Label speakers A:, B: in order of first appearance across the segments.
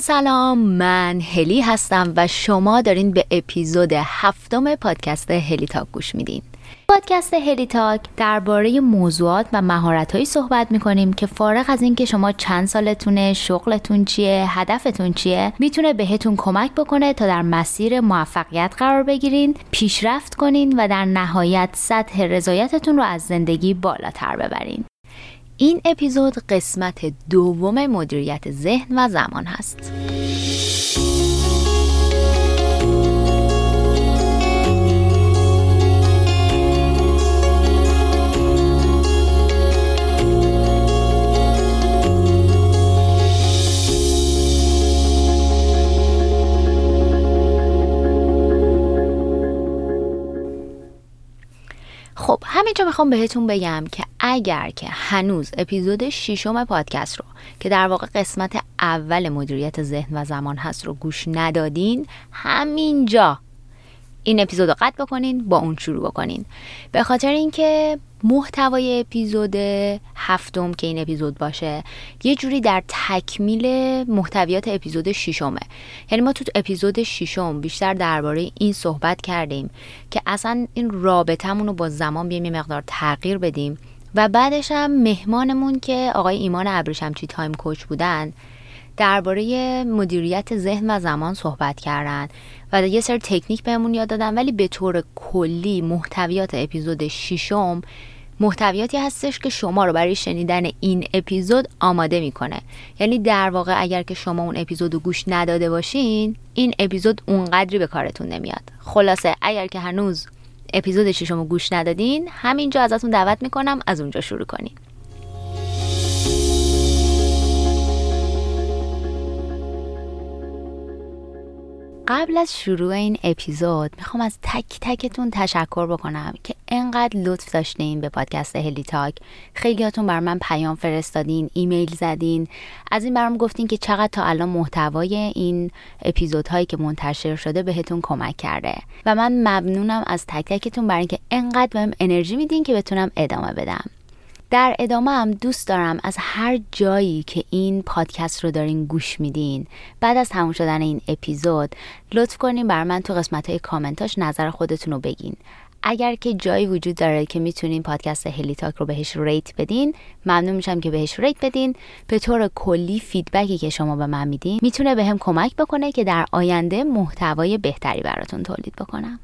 A: سلام من هلی هستم و شما دارین به اپیزود هفتم پادکست هلی تاک گوش میدین. پادکست هلی تاک درباره موضوعات و مهارتهایی صحبت می‌کنیم که فارغ از اینکه شما چند سالتونه شغلتون چیه هدفتون چیه می‌تونه بهتون کمک بکنه تا در مسیر موفقیت قرار بگیرین پیشرفت کنین و در نهایت سطح رضایتتون رو از زندگی بالاتر ببرین. این اپیزود قسمت دوم مدیریت ذهن و زمان هست. خب همینجا می‌خوام بهتون بگم که اگر که هنوز اپیزود ششم پادکست رو که در واقع قسمت اول مدیریت ذهن و زمان هست رو گوش ندادین همینجا این اپیزود رو قطع بکنین با اون شروع بکنین. به خاطر اینکه محتوای اپیزود هفتم که این اپیزود باشه یه جوری در تکمیل محتویات اپیزود ششمه. یعنی ما تو اپیزود ششم بیشتر درباره این صحبت کردیم که اصلا این رابطمون رو با زمان بیایم یه مقدار تغییر بدیم. و بعدش هم مهمانمون که آقای ایمان ابریشمچی تایم کوچ بودن درباره مدیریت ذهن و زمان صحبت کردن و یه سر تکنیک بهمون یاد دادن ولی به طور کلی محتویات اپیزود ششم محتویاتی هستش که شما رو برای شنیدن این اپیزود آماده می‌کنه. یعنی در واقع اگر که شما اون اپیزود رو گوش نداده باشین این اپیزود اونقدری به کارتون نمیاد. خلاصه اگر که هنوز اپیزود ششم رو گوش ندادین همینجا ازتون دعوت می‌کنم از اونجا شروع کنین. قبل از شروع این اپیزود می‌خوام از تک تکتون تشکر بکنم که انقدر لطف داشتین به پادکست هلی تاک. خیلیاتون بر من پیام فرستادین ایمیل زدین. از این برام گفتین که چقدر تا الان محتوای این اپیزودهایی که منتشر شده بهتون کمک کرده. و من ممنونم از تک تکتون برای اینکه انقدر بهم انرژی میدین که بتونم ادامه بدم. در ادامه هم دوست دارم از هر جایی که این پادکست رو دارین گوش میدین بعد از تموم شدن این اپیزود لطف کنین برای من تو قسمت های کامنتاش نظر خودتون رو بگین. اگر که جایی وجود داره که می‌تونین پادکست هلی تاک رو بهش rate بدین ممنون میشم که بهش rate بدین. به طور کلی فیدبکی که شما به من میدین می‌تونه به کمک بکنه که در آینده محتوای بهتری براتون تولید بکنم.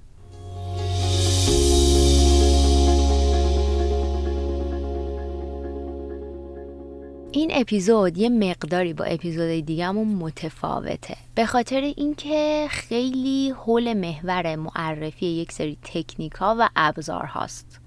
A: این اپیزود یه مقداری با اپیزودهای دیگهمون متفاوته. به خاطر اینکه خیلی حول محور معرفی یک سری تکنیک ها و ابزار هاست.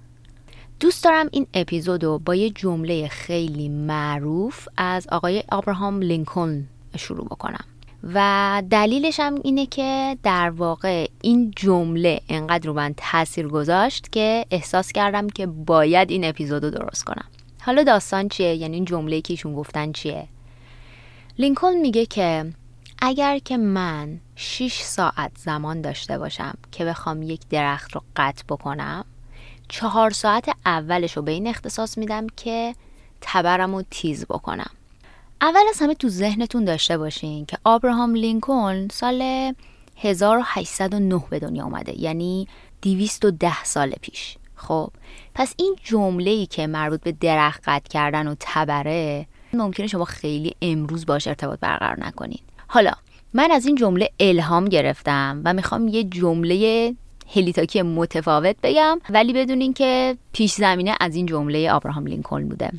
A: دوست دارم این اپیزود رو با یه جمله خیلی معروف از آقای آبراهام لینکلن شروع بکنم. و دلیلش هم اینه که در واقع این جمله انقدر رو من تاثیر گذاشت که احساس کردم که باید این اپیزود رو درست کنم. حالا داستان چیه؟ یعنی این جمله که ایشون گفتن چیه؟ لینکلن میگه که اگر که من 6 ساعت زمان داشته باشم که بخوام یک درخت رو قطع بکنم چهار ساعت اولش رو به این اختصاص میدم که تبرم رو تیز بکنم. اول از همه تو ذهنتون داشته باشین که آبراهام لینکلن سال 1809 به دنیا اومده. یعنی 210 سال پیش. خب پس این جمله ای که مربوط به درخت قطع کردن و تبره ممکنه شما خیلی امروز باش ارتباط برقرار نکنید. حالا من از این جمله الهام گرفتم و می‌خوام یه جمله هلیتاکی متفاوت بگم ولی بدونین که پیش زمینه از این جمله آبراهام لینکلن بوده.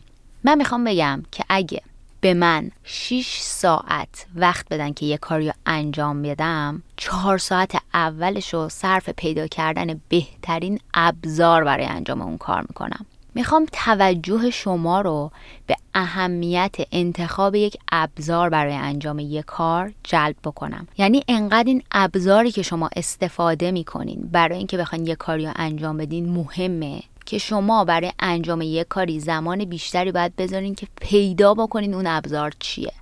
A: من می‌خوام بگم که اگه به من 6 ساعت وقت بدن که یه کاری رو انجام بدم. چهار ساعت اولش رو صرف پیدا کردن بهترین ابزار برای انجام اون کار می‌کنم. می‌خوام توجه شما رو به اهمیت انتخاب یک ابزار برای انجام یک کار جلب بکنم. یعنی انقدر این ابزاری که شما استفاده می‌کنین برای اینکه بخواین یک کاری رو انجام بدین مهمه. که شما برای انجام یک کاری زمان بیشتری باید بذارین که پیدا بکنین اون ابزار چیه.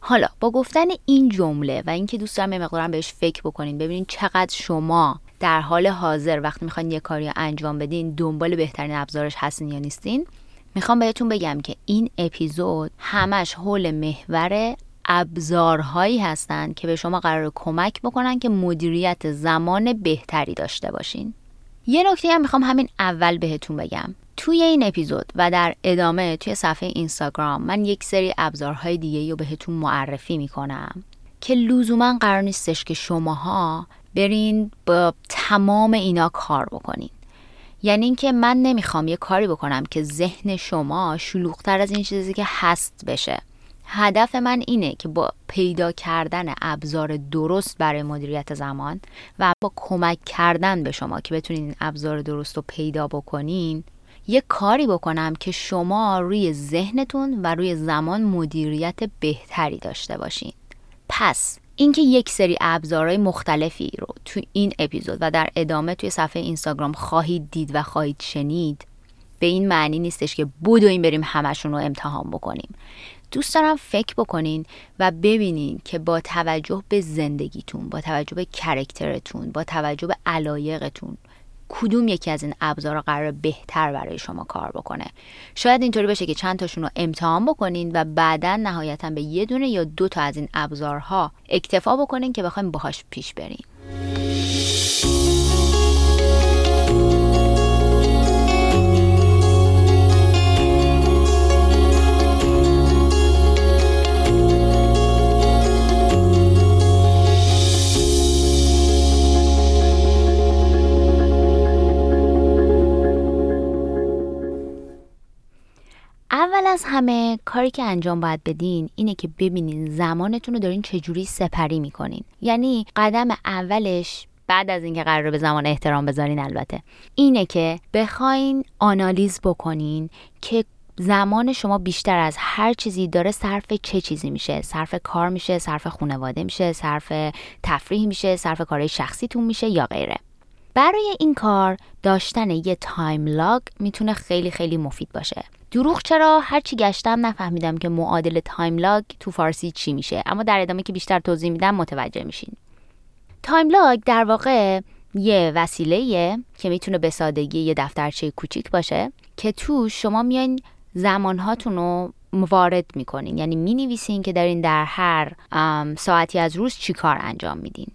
A: حالا با گفتن این جمله و اینکه دوست دارم مقدارم بهش فکر بکنین ببینین چقدر شما در حال حاضر وقتی می‌خواین یه کاری انجام بدین دنبال بهترین ابزارش هستین یا نیستین می‌خوام بهتون بگم که این اپیزود همش حول محور ابزارهایی هستند که به شما قرار کمک بکنن که مدیریت زمان بهتری داشته باشین. یه نکته هم می‌خوام همین اول بهتون بگم. توی این اپیزود و در ادامه توی صفحه اینستاگرام من یک سری ابزارهای دیگه رو بهتون معرفی می‌کنم که لزوما قرار نیستش که شماها برین با تمام اینا کار بکنین. یعنی اینکه من نمی‌خوام یه کاری بکنم که ذهن شما شلوغتر از این چیزی که هست بشه. هدف من اینه که با پیدا کردن ابزار درست برای مدیریت زمان و با کمک کردن به شما که بتونین این ابزار درست رو پیدا بکنین یه کاری بکنم که شما روی ذهنتون و روی زمان مدیریت بهتری داشته باشین. پس اینکه یک سری ابزارهای مختلفی رو تو این اپیزود و در ادامه توی صفحه اینستاگرام خواهید دید و خواهید شنید به این معنی نیستش که بدویم بریم همشون رو امتحان بکنیم. دوست دارم فکر بکنین و ببینین که با توجه به زندگیتون با توجه به کرکترتون با توجه به علایقتون کدوم یکی از این ابزارها قرار بهتر برای شما کار بکنه؟ شاید اینطوری باشه که چند تاشون رو امتحان بکنین و بعدا نهایتا به یه دونه یا دو تا از این ابزارها اکتفا بکنین که بخوایم باهاش پیش برین اول از همه کاری که انجام باید بدین اینه که ببینین زمانتون رو دارین چجوری سپری می‌کنین. یعنی قدم اولش بعد از اینکه قرار به زمان احترام بذارین البته. اینه که بخواین آنالیز بکنین که زمان شما بیشتر از هر چیزی داره صرف چه چیزی میشه. صرف کار میشه صرف خانواده میشه صرف تفریح میشه صرف کارهای شخصیتون میشه یا غیره. برای این کار داشتن یه time log می‌تونه خیلی خیلی مفید باشه. دروغ چرا؟ هرچی گشتم نفهمیدم که معادل time log تو فارسی چی میشه اما در ادامه که بیشتر توضیح میدم متوجه میشین. time log در واقع یه وسیله که می‌تونه به سادگی یه دفترچه کوچیک باشه که تو شما میاین زمانهاتون رو وارد می‌کنین. یعنی می‌نویسین که دارین در هر ساعتی از روز چی کار انجام میدین.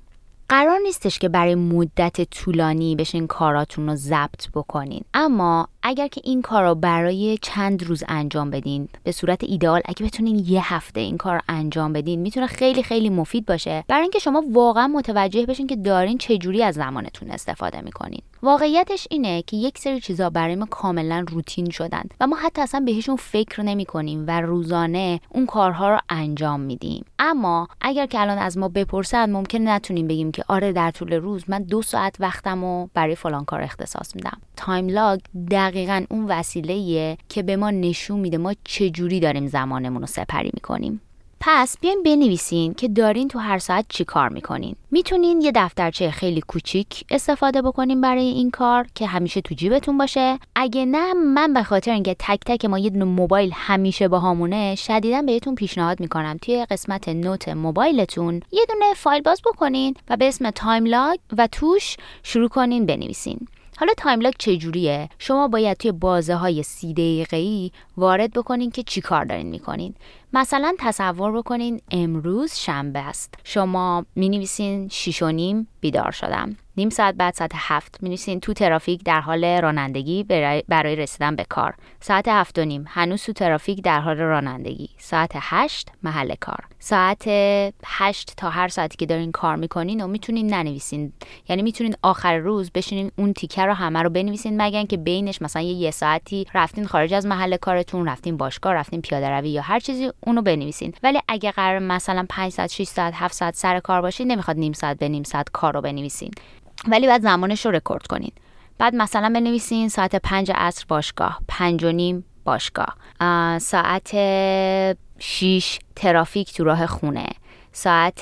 A: قرار نیستش که برای مدت طولانی بشین کاراتون رو ضبط بکنین. اما اگر که این کار رو برای چند روز انجام بدین به صورت ایدئال اگه بتونین یه هفته این کار انجام بدین می‌تونه خیلی خیلی مفید باشه. برای اینکه شما واقعا متوجه بشین که دارین چجوری از زمانتون استفاده می‌کنین. واقعیتش اینه که یک سری چیزا برای ما کاملا روتین شدن و ما حتی اصلا بهشون فکر نمی کنیم و روزانه اون کارها رو انجام میدیم. اما اگر که الان از ما بپرسن ممکن نتونیم بگیم که آره در طول روز من دو ساعت وقتم رو برای فلان کار اختصاص میدم. time log دقیقا اون وسیله که به ما نشون میده ما چجوری داریم زمانمون رو سپری می‌کنیم. پس بیاین بنویسین که دارین تو هر ساعت چی کار می‌کنین. می‌تونین یه دفترچه خیلی کوچیک استفاده بکنین برای این کار که همیشه تو جیبتون باشه. اگه نه من به خاطر اینکه تک تک ما یه دونه موبایل همیشه باهامونه شدیدا بهتون پیشنهاد می‌کنم. توی قسمت note موبایلتون یه دونه فایل باز بکنین و به اسم time log و توش شروع کنین بنویسین. حالا time log چجوریه شما باید توی بازه های سی دقیقه وارد بکنین که چی کار دارین می‌کنین. مثلا تصور بکنین امروز شنبه است. شما می نویسین شیش و نیم بیدار شدم. نیم ساعت بعد ساعت هفت می نویسین تو ترافیک در حال رانندگی برای رسیدن به کار. ساعت هفت و نیم هنوز تو ترافیک در حال رانندگی. ساعت هشت محل کار. ساعت هشت تا هر ساعتی که دارین کار می‌کنین و می‌تونین ننویسین. یعنی می‌تونین آخر روز بشینین اون تیکر رو همه رو بنویسین مگن که بینش مثلا یه, یه ساعتی رفتین خارج از محل کارتون رفتین باشگاه رفتین پیاده روی یا هر چیزی اونو بنویسین. ولی اگه قرار مثلا 5 ساعت 6 ساعت 7 ساعت سر کار باشین نمی‌خواد نیم ساعت به نیم ساعت کار رو بنویسین. ولی بعد زمانش رو رکورد کنین. بعد مثلا بنویسین ساعت 5 عصر باشگاه 5 و نیم باشگاه. ساعت 6 ترافیک تو راه خونه. ساعت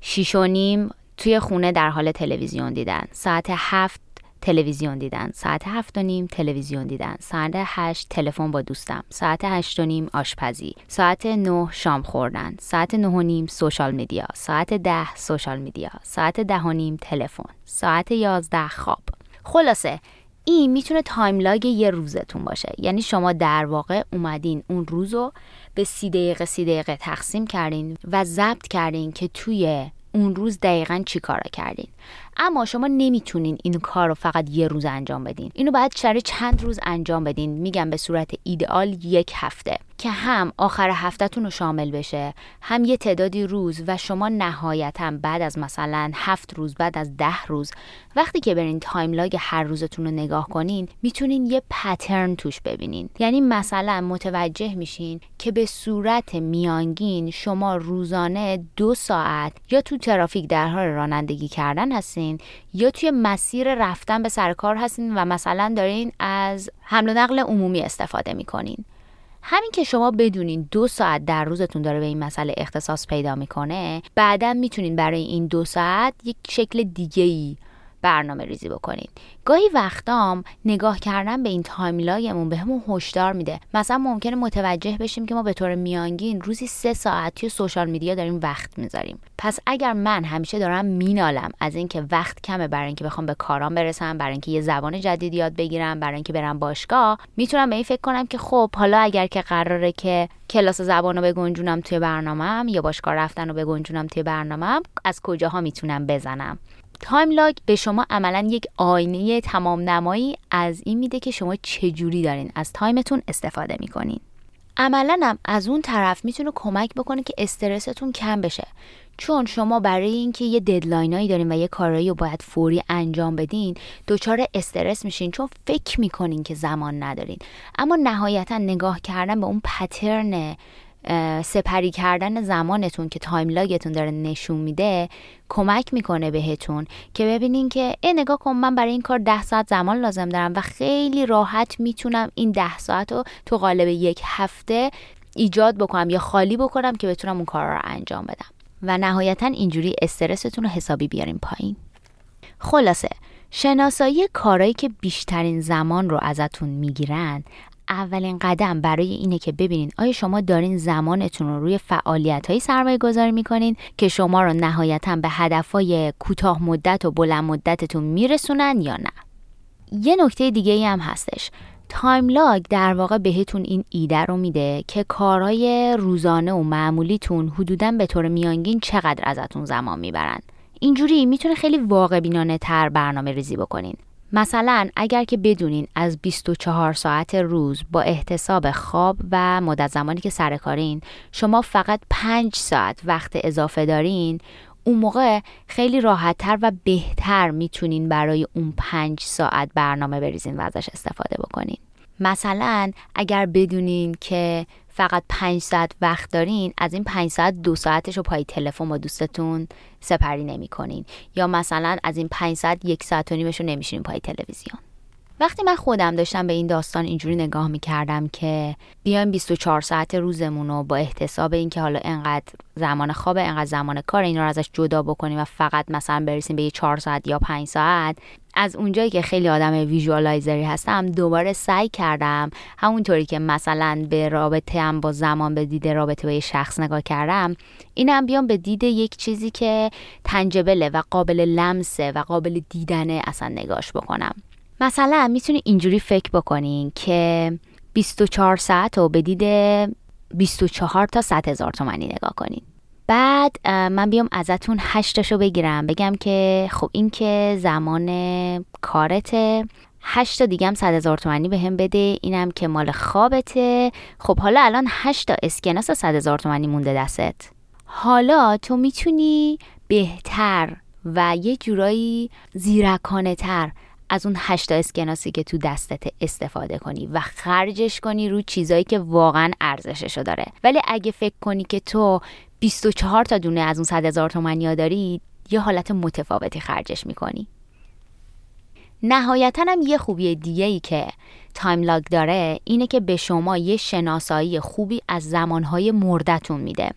A: 6 و نیم توی خونه در حال تلویزیون دیدن. ساعت 7 تلویزیون دیدن. ساعت هفت و نیم تلویزیون دیدن. ساعت هشت تلفن با دوستم. ساعت هشت و نیم آشپزی. ساعت نه شام خوردن. ساعت نه و نیم سوشال میدیا. ساعت ده سوشال میدیا. ساعت ده و نیم تلفن. ساعت یازده خواب. خلاصه این می‌تونه time log یه روزتون باشه. یعنی شما در واقع اومدین اون روز رو به سی دقیقه سی دقیقه تقسیم کردین و ضبط کردین که توی اون روز دقیقا چی کارا کردین. اما شما نمی‌تونین این کار رو فقط یه روز انجام بدین. اینو باید سر چند روز انجام بدین. میگم به صورت ایدئال یک هفته. که هم آخر هفتهتون رو شامل بشه هم یه تعدادی روز و شما نهایتا بعد از مثلا هفت روز بعد از ده روز وقتی که برین time log هر روزتون رو نگاه کنین می‌تونین یه pattern توش ببینین. یعنی مثلا متوجه میشین که به صورت میانگین شما روزانه دو ساعت یا تو ترافیک در حال رانندگی کردن هستین یا توی مسیر رفتن به سر کار هستین و مثلا دارین از حمل و نقل عمومی استفاده می‌کنین. همین که شما بدونین دو ساعت در روزتون داره به این مسئله اختصاص پیدا می‌کنه بعدا می‌تونین برای این دو ساعت یک شکل دیگه ای برنامه ریزی بکنید. گاهی وقتام نگاه کردن به این time log امون بهمون هشدار میده. مثلا ممکنه متوجه بشیم که ما به طور میانگین روزی سه ساعت توی social media داریم وقت می‌ذاریم. پس اگر من همیشه دارم مینالم از اینکه وقت کمه برای اینکه بخوام به کارام برسم برای اینکه یه زبان جدید یاد بگیرم برای اینکه برم باشگاه می‌تونم به این فکر کنم که خب حالا اگر که قراره که کلاس زبان رو بگنجونم توی برنامهم یا باشگاه رفتن رو بگنجونم توی برنامهم از کجاها می‌تونم بزنم؟ time log به شما عملا یک آینه تمام نمایی از این میده که شما چجوری دارین از time تون استفاده می‌کنین. عملا هم از اون طرف می‌تونه کمک بکنه که استرستون کم بشه. چون شما برای اینکه یه deadline ایی دارین و یه کارایی رو باید فوری انجام بدین دچار استرس میشین چون فکر می‌کنین که زمان ندارین. اما نهایتا نگاه کردن به اون pattern سپری کردن زمانتون که time log تون داره نشون میده کمک می‌کنه بهتون که ببینین که ای نگاه کن من برای این کار ده ساعت زمان لازم دارم و خیلی راحت می‌تونم این ده ساعت رو تو قالب یک هفته ایجاد بکنم یا خالی بکنم که بتونم اون کار رو انجام بدم. و نهایتا اینجوری استرستون رو حسابی بیاریم پایین. خلاصه شناسایی کارهایی که بیشترین زمان رو ازتون می‌گیرن اولین قدم برای اینه که ببینین آیا شما دارین زمانتون رو روی فعالیت های سرمایه گذاری می‌کنین که شما رو نهایتا به هدفهای کوتاه مدت و بلند مدتتون میرسونن یا نه؟ یه نکته دیگه ای هم هستش. تایم لاگ در واقع بهتون این ایده رو میده که کارهای روزانه و معمولیتون حدودا به طور میانگین چقدر ازتون زمان می‌برن. اینجوری می‌تونه خیلی واقع بینانه تر برنامه ریزی بکنین. مثلا اگر که بدونین از 24 ساعت روز با احتساب خواب و مدت زمانی که سر کارین شما فقط 5 ساعت وقت اضافه دارین اون موقع خیلی راحتتر و بهتر می‌تونین برای اون 5 ساعت برنامه بریزین و ازش استفاده بکنین. مثلا اگر بدونین که فقط پنج ساعت وقت دارین از این پنج ساعت دو ساعتش رو پای تلفن با دوستتون سپری نمی کنین یا مثلا از این پنج ساعت یک ساعت و نیمش رو نمیشین پای تلویزیون. وقتی من خودم داشتم به این داستان اینجوری نگاه می‌کردم که بیایم 24 ساعت روزمون رو با احتساب اینکه حالا انقدر زمان خواب انقدر زمان کار این رو ازش جدا بکنیم و فقط مثلا برسیم به یه 4 ساعت یا 5 ساعت از اونجایی که خیلی آدم ویژوالایزری هستم دوباره سعی کردم همونطوری که مثلا به رابطه هم با زمان به دید رابطه با یه شخص نگاه کردم اینم بیام به دید یک چیزی که تنجبله و قابل لمسه و قابل دیدنه اصلا نگاش بکنم. مثلا می‌تونی اینجوری فکر بکنین که 24 ساعت رو به دید 24 تا 100 هزار تومنی نگاه کنین. بعد من بیام ازتون هشتشو بگیرم. بگم که خب این که زمان کارته. هشت تا دیگه هم صد هزار تومنی به هم بده. اینم که مال خوابته. خب حالا الان هشت تا اسکناس صد هزار تومنی مونده دستت. حالا تو می‌تونی بهتر و یه جورایی زیرکانه تر از اون هشتا اسکناسی که تو دستت استفاده کنی و خرجش کنی رو چیزایی که واقعا ارزششو داره. ولی اگه فکر کنی که تو 24 تا دونه از اون 100 هزار تومنیا داری یه حالت متفاوتی خرجش می‌کنی. نهایتا هم یه خوبی دیگه ای که تایم لاگ داره اینه که به شما یه شناسایی خوبی از زمانهای مردتون میده.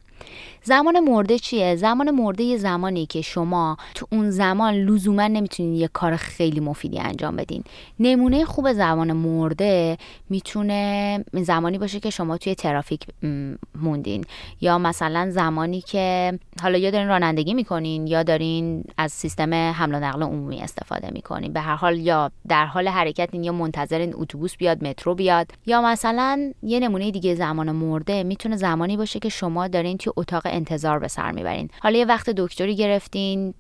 A: زمان مرده چیه؟ زمان مرده یه زمانی که شما تو اون زمان لزوما نمی‌تونین یه کار خیلی مفیدی انجام بدین. نمونه خوب زمان مرده می‌تونه زمانی باشه که شما توی ترافیک موندین. یا مثلا زمانی که حالا یا دارین رانندگی می‌کنین یا دارین از سیستم حمل و نقل عمومی استفاده می‌کنین. به هر حال یا در حال حرکتین یا منتظرین اتوبوس بیاد مترو بیاد. یا مثلا یه نمونه دیگه زمان مرده می‌تونه زمانی باشه که شما دارین توی اتاق انتظار به سر می‌برین. حالا یه وقت دکتری گرفتین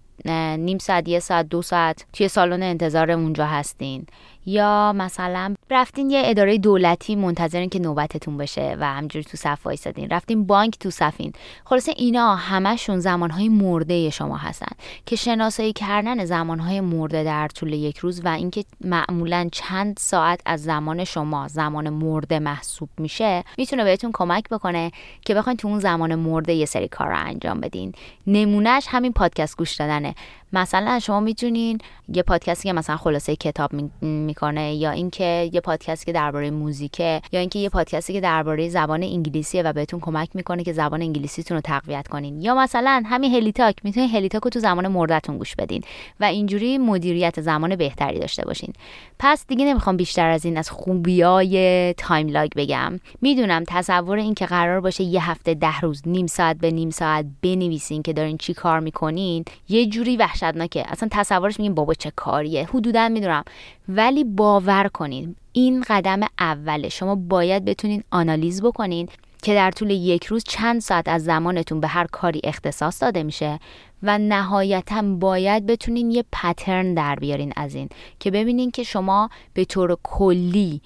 A: نیم ساعت یه ساعت دو ساعت توی سالن انتظار اونجا هستین. یا مثلا رفتین یه اداره دولتی منتظرین که نوبتتون بشه و همجوری تو صف وایسادین. رفتین بانک تو صفین. خلاصه اینا همشون زمانهای مرده شما هستن که شناسایی کردن زمانهای مرده در طول یک روز و اینکه معمولا چند ساعت از زمان شما زمان مرده محسوب میشه می‌تونه بهتون کمک بکنه که بخواین تو اون زمان مرده یه سری کار رو انجام بدین. نمونهش همین پادکست گوش دادنه. مثلا شما می‌تونین یه پادکستی که مثلا خلاصه کتاب می‌کنه یا اینکه یه پادکستی که درباره موزیکه یا اینکه یه پادکستی که درباره زبان انگلیسیه و بهتون کمک می‌کنه که زبان انگلیسیتون رو تقویت کنین. یا مثلا همین هلیتاک می‌تونین هلیتاک رو تو زمان مردتون گوش بدین و اینجوری مدیریت زمان بهتری داشته باشین. پس دیگه نمی‌خوام بیشتر از این از خوبیای time log بگم. می‌دونم تصور این که قرار باشه یه هفته ده روز نیم ساعت به نیم ساعت بنویسین که دارین چی کار می‌کنین یه جوری وحشتناکه. اصلا تصورش میگیم بابا چه کاریه. حدودا می‌دونم. ولی باور کنین این قدم اوله. شما باید بتونین آنالیز بکنین که در طول یک روز چند ساعت از زمانتون به هر کاری اختصاص داده میشه و نهایتا باید بتونین یه پترن در بیارین از این که ببینین که شما به طور کلی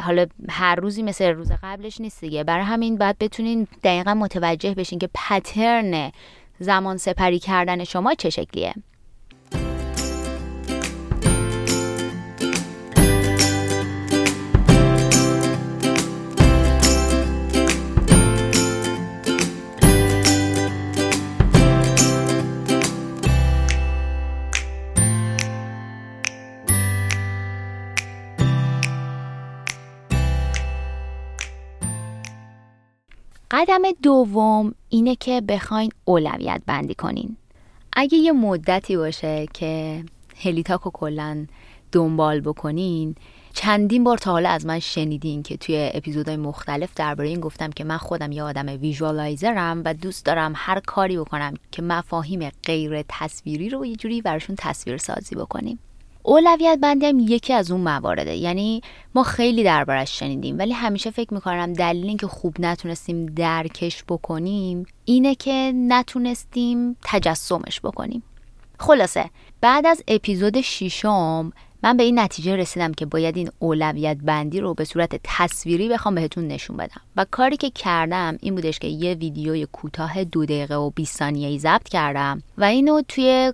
A: حالا هر روزی مثل روز قبلش نیست دیگه. برای همین باید بتونین دقیقا متوجه بشین که پترن زمان سپری کردن شما چه شکلیه؟ قدم دوم اینه که بخواین اولویت بندی کنین. اگه یه مدتی باشه که هلیتاکو کلا دنبال بکنین چندین بار تا حالا از من شنیدین که توی اپیزودهای مختلف درباره این گفتم که من خودم یه آدم ویژوالایزرم و دوست دارم هر کاری بکنم که مفاهیم غیر تصویری رو یه جوری براشون تصویر سازی بکنیم. اولویت بندی هم یکی از اون موارده یعنی ما خیلی دربارش شنیدیم ولی همیشه فکر می‌کنم دلیل اینکه خوب نتونستیم درکش بکنیم اینه که نتونستیم تجسمش بکنیم. خلاصه بعد از اپیزود ششم من به این نتیجه رسیدم که باید این اولویت بندی رو به صورت تصویری بخوام بهتون نشون بدم. و کاری که کردم این بودش که یه ویدیوی کوتاه دو دقیقه و 20 ثانیه‌ای ضبط کردم و اینو توی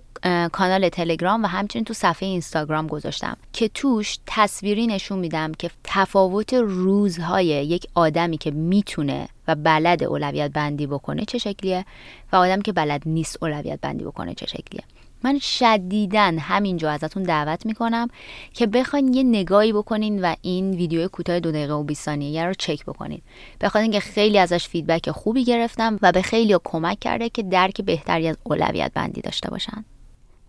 A: کانال تلگرام و همچنین تو صفحه اینستاگرام گذاشتم که توش تصویری نشون میدم که تفاوت روزهای یک آدمی که می‌تونه و بلد اولویت بندی بکنه چه شکلیه و آدمی که بلد نیست اولویت بندی بکنه چه شکلیه. من شدیدن همینجا ازتون دعوت می‌کنم که بخواین یه نگاهی بکنین و این ویدیو کوتاه دو دقیقه و 20 ثانیه رو چک بکنین. بخاطر اینکه خیلی ازش فیدبک خوبی گرفتم و به خیلی کمک کرده که درک بهتری از اولویت بندی داشته باشن.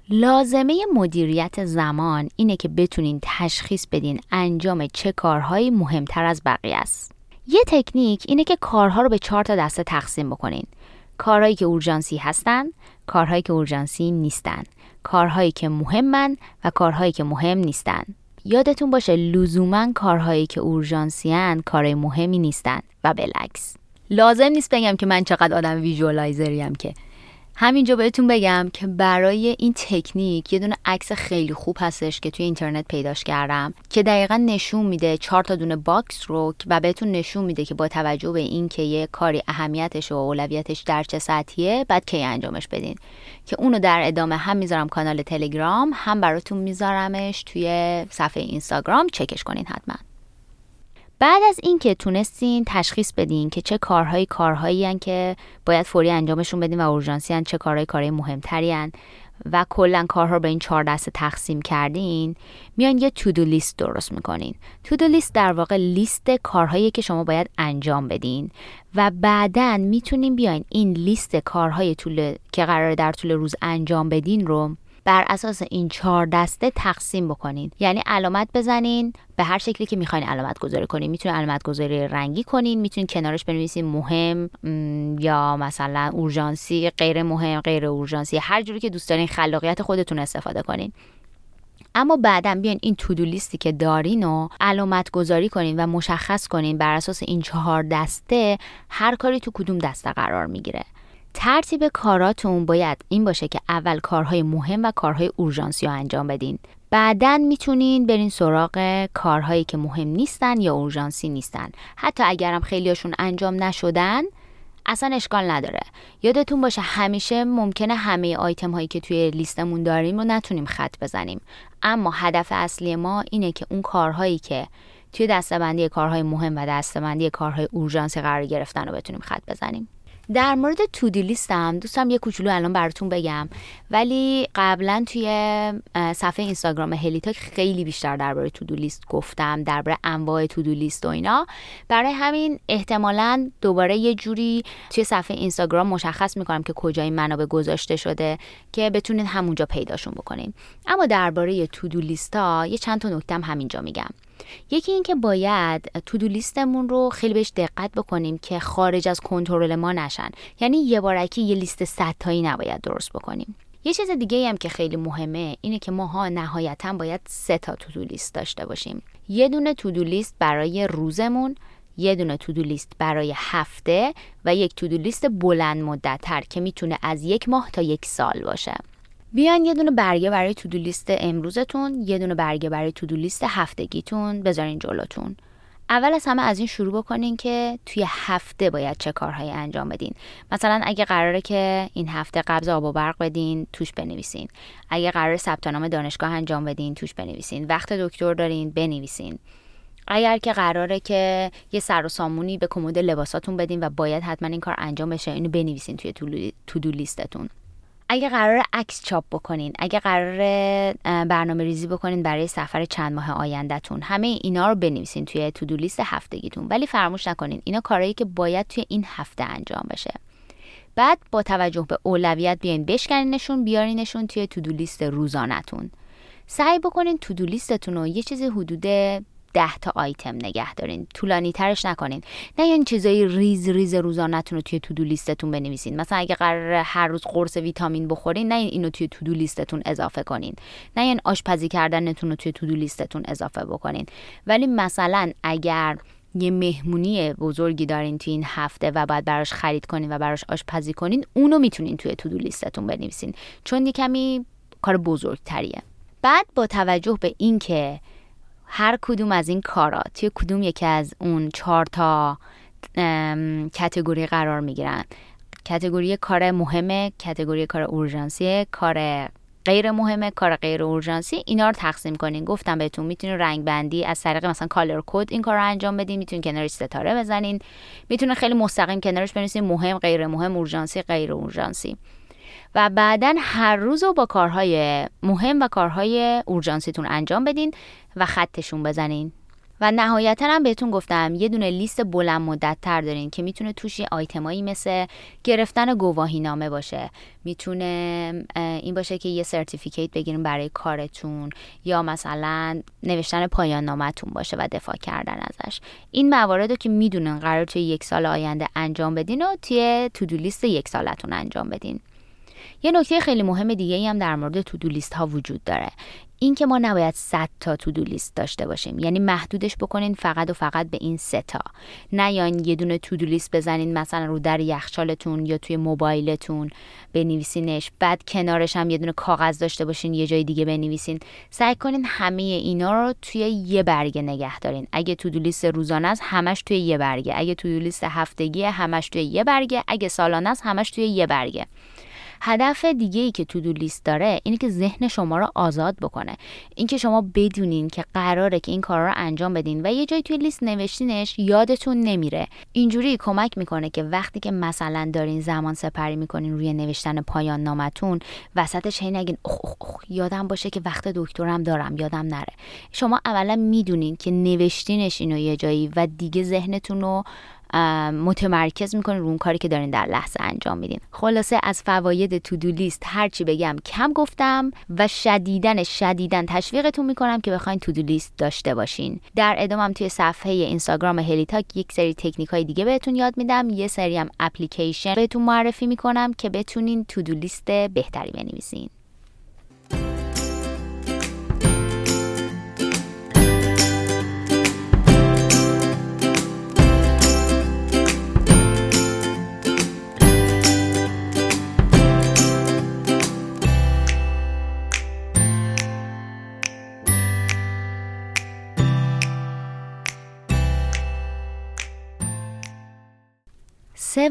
A: لازمه مدیریت زمان اینه که بتونین تشخیص بدین انجام چه کارهایی مهمتر از بقیه است. یه تکنیک اینه که کارها رو به چهار تا دسته تقسیم بکنین. کارهایی که اورژانسی هستن کارهایی که اورژانسی نیستن. کارهایی که مهمن و کارهایی که مهم نیستن. یادتون باشه لزوما کارهایی که اورژانسیان کارهای مهمی نیستن. و بالعکس. لازم نیست بگم که من چقدر آدم visualizer یم که همینجا بهتون بگم که برای این تکنیک یه دونه عکس خیلی خوب هستش که توی اینترنت پیداش کردم که دقیقا نشون میده چهار تا دونه box رو و بهتون نشون میده که با توجه به این که یه کاری اهمیتش و اولویتش در چه سطحیه بعد کی انجامش بدین. که اونو در ادامه هم می‌ذارم کانال تلگرام هم براتون میذارمش توی صفحه اینستاگرام. چکش کنین حتما. بعد از اینکه تونستین تشخیص بدین که چه کارهایی کارهایی هن که باید فوری انجامشون بدین و اورژانسی هن چه کارهایی کارهای مهمتری هن و کلا کارها رو به این چهار دسته تقسیم کردین میان یه تودو لیست درست می‌کنین. تودو لیست در واقع لیست کارهایی که شما باید انجام بدین و بعدا می‌تونین بیاین این لیست کارهای طول که قراره در طول روز انجام بدین رو بر اساس این چهار دسته تقسیم بکنین. یعنی علامت بزنین به هر شکلی که می‌خواین علامت گذاری کنین. می‌تونین علامت گذاری رنگی کنین می‌تونین کنارش بنویسین مهم یا مثلا اورژانسی غیر مهم غیر اورژانسی هر جوری که دوست دارین خلاقیت خودتون استفاده کنین. اما بعدا بیاین این تودو لیستی که دارین و علامت گذاری کنین و مشخص کنین بر اساس این چهار دسته هر کاری تو کدوم دسته قرار می‌گیره. ترتیب کاراتون باید این باشه که اول کارهای مهم و کارهای اورژانسی رو انجام بدین. بعدا می‌تونین برین سراغ کارهایی که مهم نیستن یا اورژانسی نیستن. حتی اگرم خیلیاشون انجام نشدن اصلا اشکال نداره. یادتون باشه همیشه ممکنه همه آیتم هایی که توی لیستمون داریم رو نتونیم خط بزنیم. اما هدف اصلی ما اینه که اون کارهایی که توی دستبندی کارهای مهم و دستبندی کارهای اورژانسی قرار گرفتن رو بتونیم خط بزنیم. در مورد تودی لیستم دوستم یه کوچولو الان براتون بگم. ولی قبلا توی صفحه اینستاگرام هلیتاک خیلی بیشتر درباره تودو لیست گفتم درباره انواع تودو لیست و اینا. برای همین احتمالا دوباره یه جوری توی صفحه اینستاگرام مشخص می‌کنم که کجای منابع گذاشته شده که بتونید همونجا پیداشون بکنین. اما درباره تودو لیست ها یه چند تا نکتم همینجا میگم. یکی اینکه باید تودو لیستمون رو خیلی بهش دقت بکنیم که خارج از کنترل ما نشن. یعنی یه بارکی یه لیست صد تایی نباید درست بکنیم. یه چیز دیگه هم که خیلی مهمه اینه که ماها نهایتا باید سه تا تودو لیست داشته باشیم. یه دونه تودو لیست برای روزمون یه دونه تودو لیست برای هفته و یک تودو لیست بلند مدت تر که می‌تونه از یک ماه تا یک سال باشه. بیاین یه دونه برگه برای تودو لیست امروزتون یه دونه برگه برای تودو لیست هفتگیتون بذارین جلوتون. اول از همه از این شروع بکنین که توی هفته باید چه کارهایی انجام بدین. مثلا اگه قراره که این هفته قبض آب و برق بدین توش بنویسین. اگه قرار ثبت نام دانشگاه انجام بدین توش بنویسین. وقت دکتر دارین بنویسین. اگر که قراره که یه سر و سامونی به کمد لباساتون بدین و باید حتما این کار انجام بشه اینو بنویسین توی تودو لیستتون اگه قراره عکس چاپ بکنین اگه قراره برنامه ریزی بکنین برای سفر چند ماه آیندهتون همه اینا رو بنویسین توی to-do list هفتگیتون. ولی فراموش نکنین اینا کارهایی که باید توی این هفته انجام بشه. بعد با توجه به اولویت بیاین بشکنینشون بیارینشون توی to-do list روزانهتون. سعی بکنین to-do list تون رو یه چیز حدود ده تا آیتم نگه دارین. طولانی ترش نکنین. نیاین چیزای ریز ریز روزانهتون رو توی to-do list تون بنویسین. مثلا اگه قراره هر روز قرص ویتامین بخورین نیاین اینو توی to-do list تون اضافه کنین. نه یعنی آشپزی کردنتون رو توی تودو لیستتون اضافه بکنین. ولی مثلا اگر یه مهمونی بزرگی دارین توی این هفته و بعد براش خرید کنین و براش آشپزی کنین اونو می‌تونین توی تودو لیستتون بنویسین. چون یه کمی کار بزرگتریه. بعد با توجه به اینکه هر کدوم از این کارا توی کدوم یکی از اون چهار تا کتگوری قرار می‌گیرن. کتگوری کار مهمه کتگوری کار اورژانسی کار غیر مهمه کار غیر اورژانسی اینا رو تقسیم کنین. گفتم بهتون می‌تونین رنگ بندی از طریق مثلا color code این کار رو انجام بدین می‌تونین کنارش ستاره بزنین. می‌تونین خیلی مستقیم کنارش بنویسین مهم غیر مهم اورژانسی غیر اورژانسی. و بعدا هر روز رو با کارهای مهم و کارهای اورژانسیتون انجام بدین و خطشون بزنین. و نهایتا هم بهتون گفتم یه دونه لیست بلند مدت تر دارین که می‌تونه توش آیتمایی مثل گرفتن گواهی نامه باشه. می‌تونه این باشه که یه سرتیفیکیت بگیرین برای کارتون یا مثلا نوشتن پایان نامتون باشه و دفاع کردن ازش. این موارد رو که می‌دونن قرار توی یک سال آینده انجام بدین و توی تودو لیست یک سالتون انجام بدین. یه نکته خیلی مهم دیگه ای هم در مورد تودو لیست ها وجود داره. این که ما نباید 100 تا تودو لیست داشته باشیم. یعنی محدودش بکنین فقط و فقط به این سه تا. نه یا یه دونه تودو لیست بزنین مثلا رو در یخچالتون یا توی موبایلتون بنویسینش. بعد کنارش هم یه دونه کاغذ داشته باشین یه جای دیگه بنویسین. سعی کنین همه اینا رو توی یه برگه نگه دارین. اگه تودو لیست روزانه است همش توی یه برگه. اگه تودو لیست هفتگی همش توی یه برگه. اگه سالانه است همش توی یه برگه. هدف دیگه ای که تو دو لیست داره اینه که ذهن شما رو آزاد بکنه. اینکه شما بدونین که قراره که این کار رو انجام بدین و یه جایی توی لیست نوشتینش یادتون نمیره. اینجوری کمک می‌کنه که وقتی که مثلا دارین زمان سپری می‌کنین روی نوشتن پایان نامتون وسطش هی نگین اخ اخ اخ یادم باشه که وقت دکترم دارم یادم نره. شما اولا می‌دونین که نوشتینش اینو یه جایی و دیگه ذهنتون رو متمرکز می‌کنین رو اون کاری که دارین در لحظه انجام میدین. خلاصه از فواید تو دو لیست هرچی بگم کم گفتم و شدیدن شدیدن تشویقتون می‌کنم که بخواین تو دو لیست داشته باشین. در ادامه توی صفحه اینستاگرام هلیتاک یک سری تکنیک های دیگه بهتون یاد میدم. یه سری هم اپلیکیشن بهتون معرفی می‌کنم که بتونین تو دو لیست بهتری بنویسین.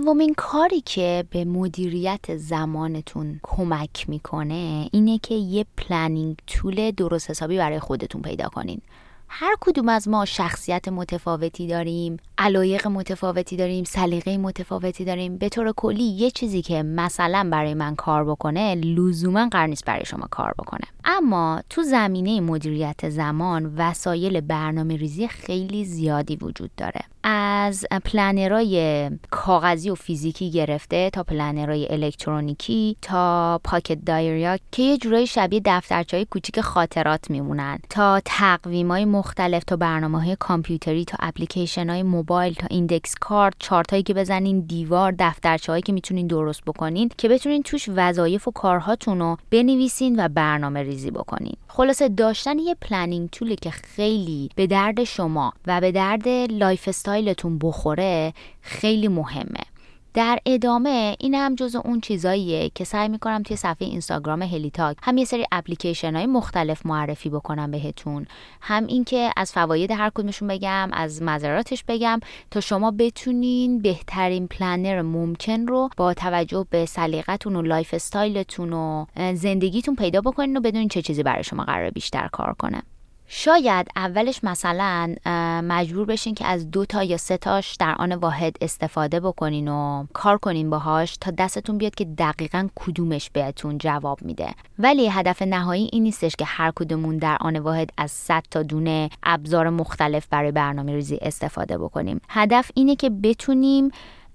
A: سومین کاری که به مدیریت زمانتون کمک می‌کنه اینه که یه planning tool درست حسابی برای خودتون پیدا کنین. هر کدوم از ما شخصیت متفاوتی داریم علایق متفاوتی داریم سلیقه متفاوتی داریم. به طور کلی یه چیزی که مثلا برای من کار بکنه لزوما قرار نیست برای شما کار بکنه. اما تو زمینه مدیریت زمان وسایل برنامه ریزی خیلی زیادی وجود داره. از planner ای کاغذی و فیزیکی گرفته تا planner ای الکترونیکی تا pocket diary ا که یه جورایی شبیه دفترچه کوچیک خاطرات میمونن. تا تقویم های مختلف تا برنامه های کامپیوتری تا اپلیکیشن های موبایل تا index card chart هایی که بزنین دیوار دفترچه هایی که می‌تونین درست بکنین که بتونین توش وظایف و کارهاتون رو بنویسین و برنامه ریزی بکنین. خلاصه داشتن یه planning tool ی که خیلی به درد شما و به درد lifestyle تون بخوره خیلی مهمه. در ادامه این هم جز اون چیزاییه که سعی می‌کنم توی صفحه اینستاگرام هلیتاک هم یه سری اپلیکیشن های مختلف معرفی بکنم بهتون. هم اینکه از فواید هر کدومشون بگم از مضراتش بگم تا شما بتونین بهترین planner ممکن رو با توجه به سلیقتون و lifestyle تون و زندگیتون پیدا بکنین و بدونین چه چیزی برای شما قراره بیشتر کار کنه. شاید اولش مثلا مجبور بشین که از دو تا یا سه تاش در آن واحد استفاده بکنین و کار کنین باهاش تا دستتون بیاد که دقیقا کدومش بهتون جواب میده. ولی هدف نهایی این نیستش که هر کدومون در آن واحد از 100 تا دونه ابزار مختلف برای برنامه ریزی استفاده بکنیم. هدف اینه که بتونیم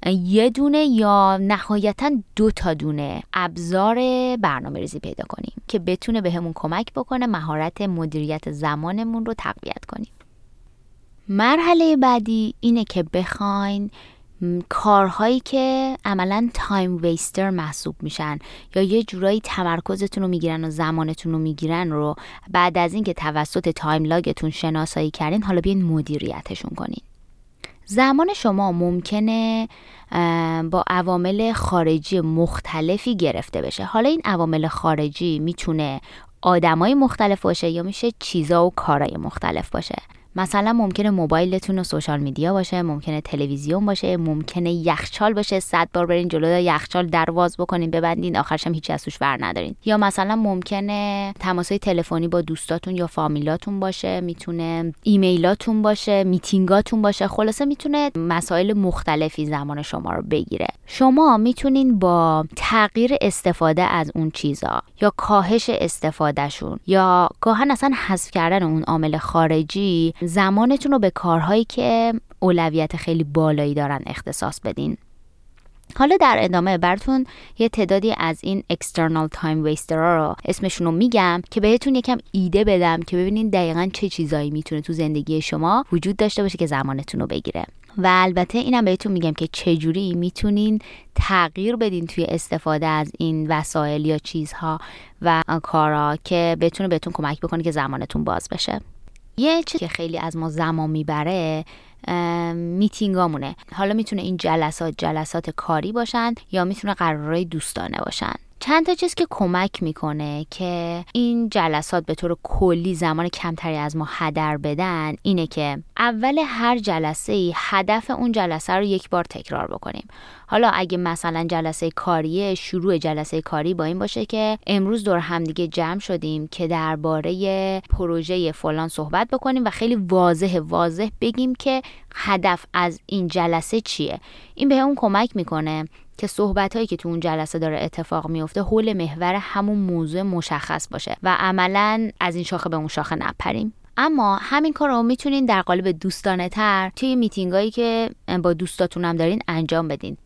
A: یه دونه یا نهایتا دو تا دونه ابزار برنامه ریزی پیدا کنیم که بتونه بهمون به کمک بکنه مهارت مدیریت زمانمون رو تقویت کنیم. مرحله بعدی اینه که بخواین کارهایی که عملا time waster محسوب میشن یا یه جورایی تمرکزتون رو می‌گیرن و زمانتون رو می‌گیرن رو بعد از اینکه توسط time log تون شناسایی کردین حالا بیاین مدیریتشون کنین. زمان شما ممکنه با عوامل خارجی مختلفی گرفته بشه. حالا این عوامل خارجی می‌تونه آدمای مختلف باشه یا میشه چیزا و کارهای مختلف باشه. مثلا ممکنه موبایلتون و سوشال میدیا باشه ممکنه تلویزیون باشه ممکنه یخچال باشه. صد بار برین جلو یخچال درواز بکنین ببندین آخرش هم هیچی از توش ور ندارین. یا مثلا ممکنه تماسای تلفنی با دوستاتون یا فامیلاتون باشه می‌تونه ایمیلاتون باشه میتینگاتون باشه. خلاصه می‌تونه مسائل مختلفی زمان شما رو بگیره. شما می‌تونین با تغییر استفاده از اون چیزا یا کاهش استفادهشون یا گاهن اصلا حذف کردن اون عامل خارجی زمانتون رو به کارهایی که اولویت خیلی بالایی دارن اختصاص بدین. حالا در ادامه براتون یه تعدادی از این external time waster رو اسمشون رو میگم که بهتون یکم ایده بدم که ببینین دقیقا چه چیزایی می‌تونه تو زندگی شما وجود داشته باشه که زمانتون رو بگیره. و البته اینم بهتون میگم که چجوری می‌تونین تغییر بدین توی استفاده از این وسایل یا چیزها و کارا که بتونه بهتون کمک بکنه که زمانتون باز بشه. یه چیزی که خیلی از ما زمان می‌بره میتینگامونه. حالا می‌تونه این جلسات جلسات کاری باشن یا می‌تونه قرارهای دوستانه باشن. چند تا چیز که کمک می‌کنه که این جلسات به طور کلی زمان کمتری از ما هدر بدن اینه که اول هر جلسه ای هدف اون جلسه رو یک بار تکرار بکنیم. حالا اگه مثلا جلسه کاریه شروع جلسه کاری با این باشه که امروز دور همدیگه جمع شدیم که درباره پروژه فلان صحبت بکنیم و خیلی واضح واضح بگیم که هدف از این جلسه چیه. این به اون کمک می‌کنه. که صحبت هایی که تو اون جلسه داره اتفاق میفته حول محور همون موضوع مشخص باشه و عملا از این شاخه به اون شاخه نپریم. اما همین کار رو می‌تونین در قالب دوستانه تر توی میتینگ هایی که با دوستاتونم دارین انجام بدین.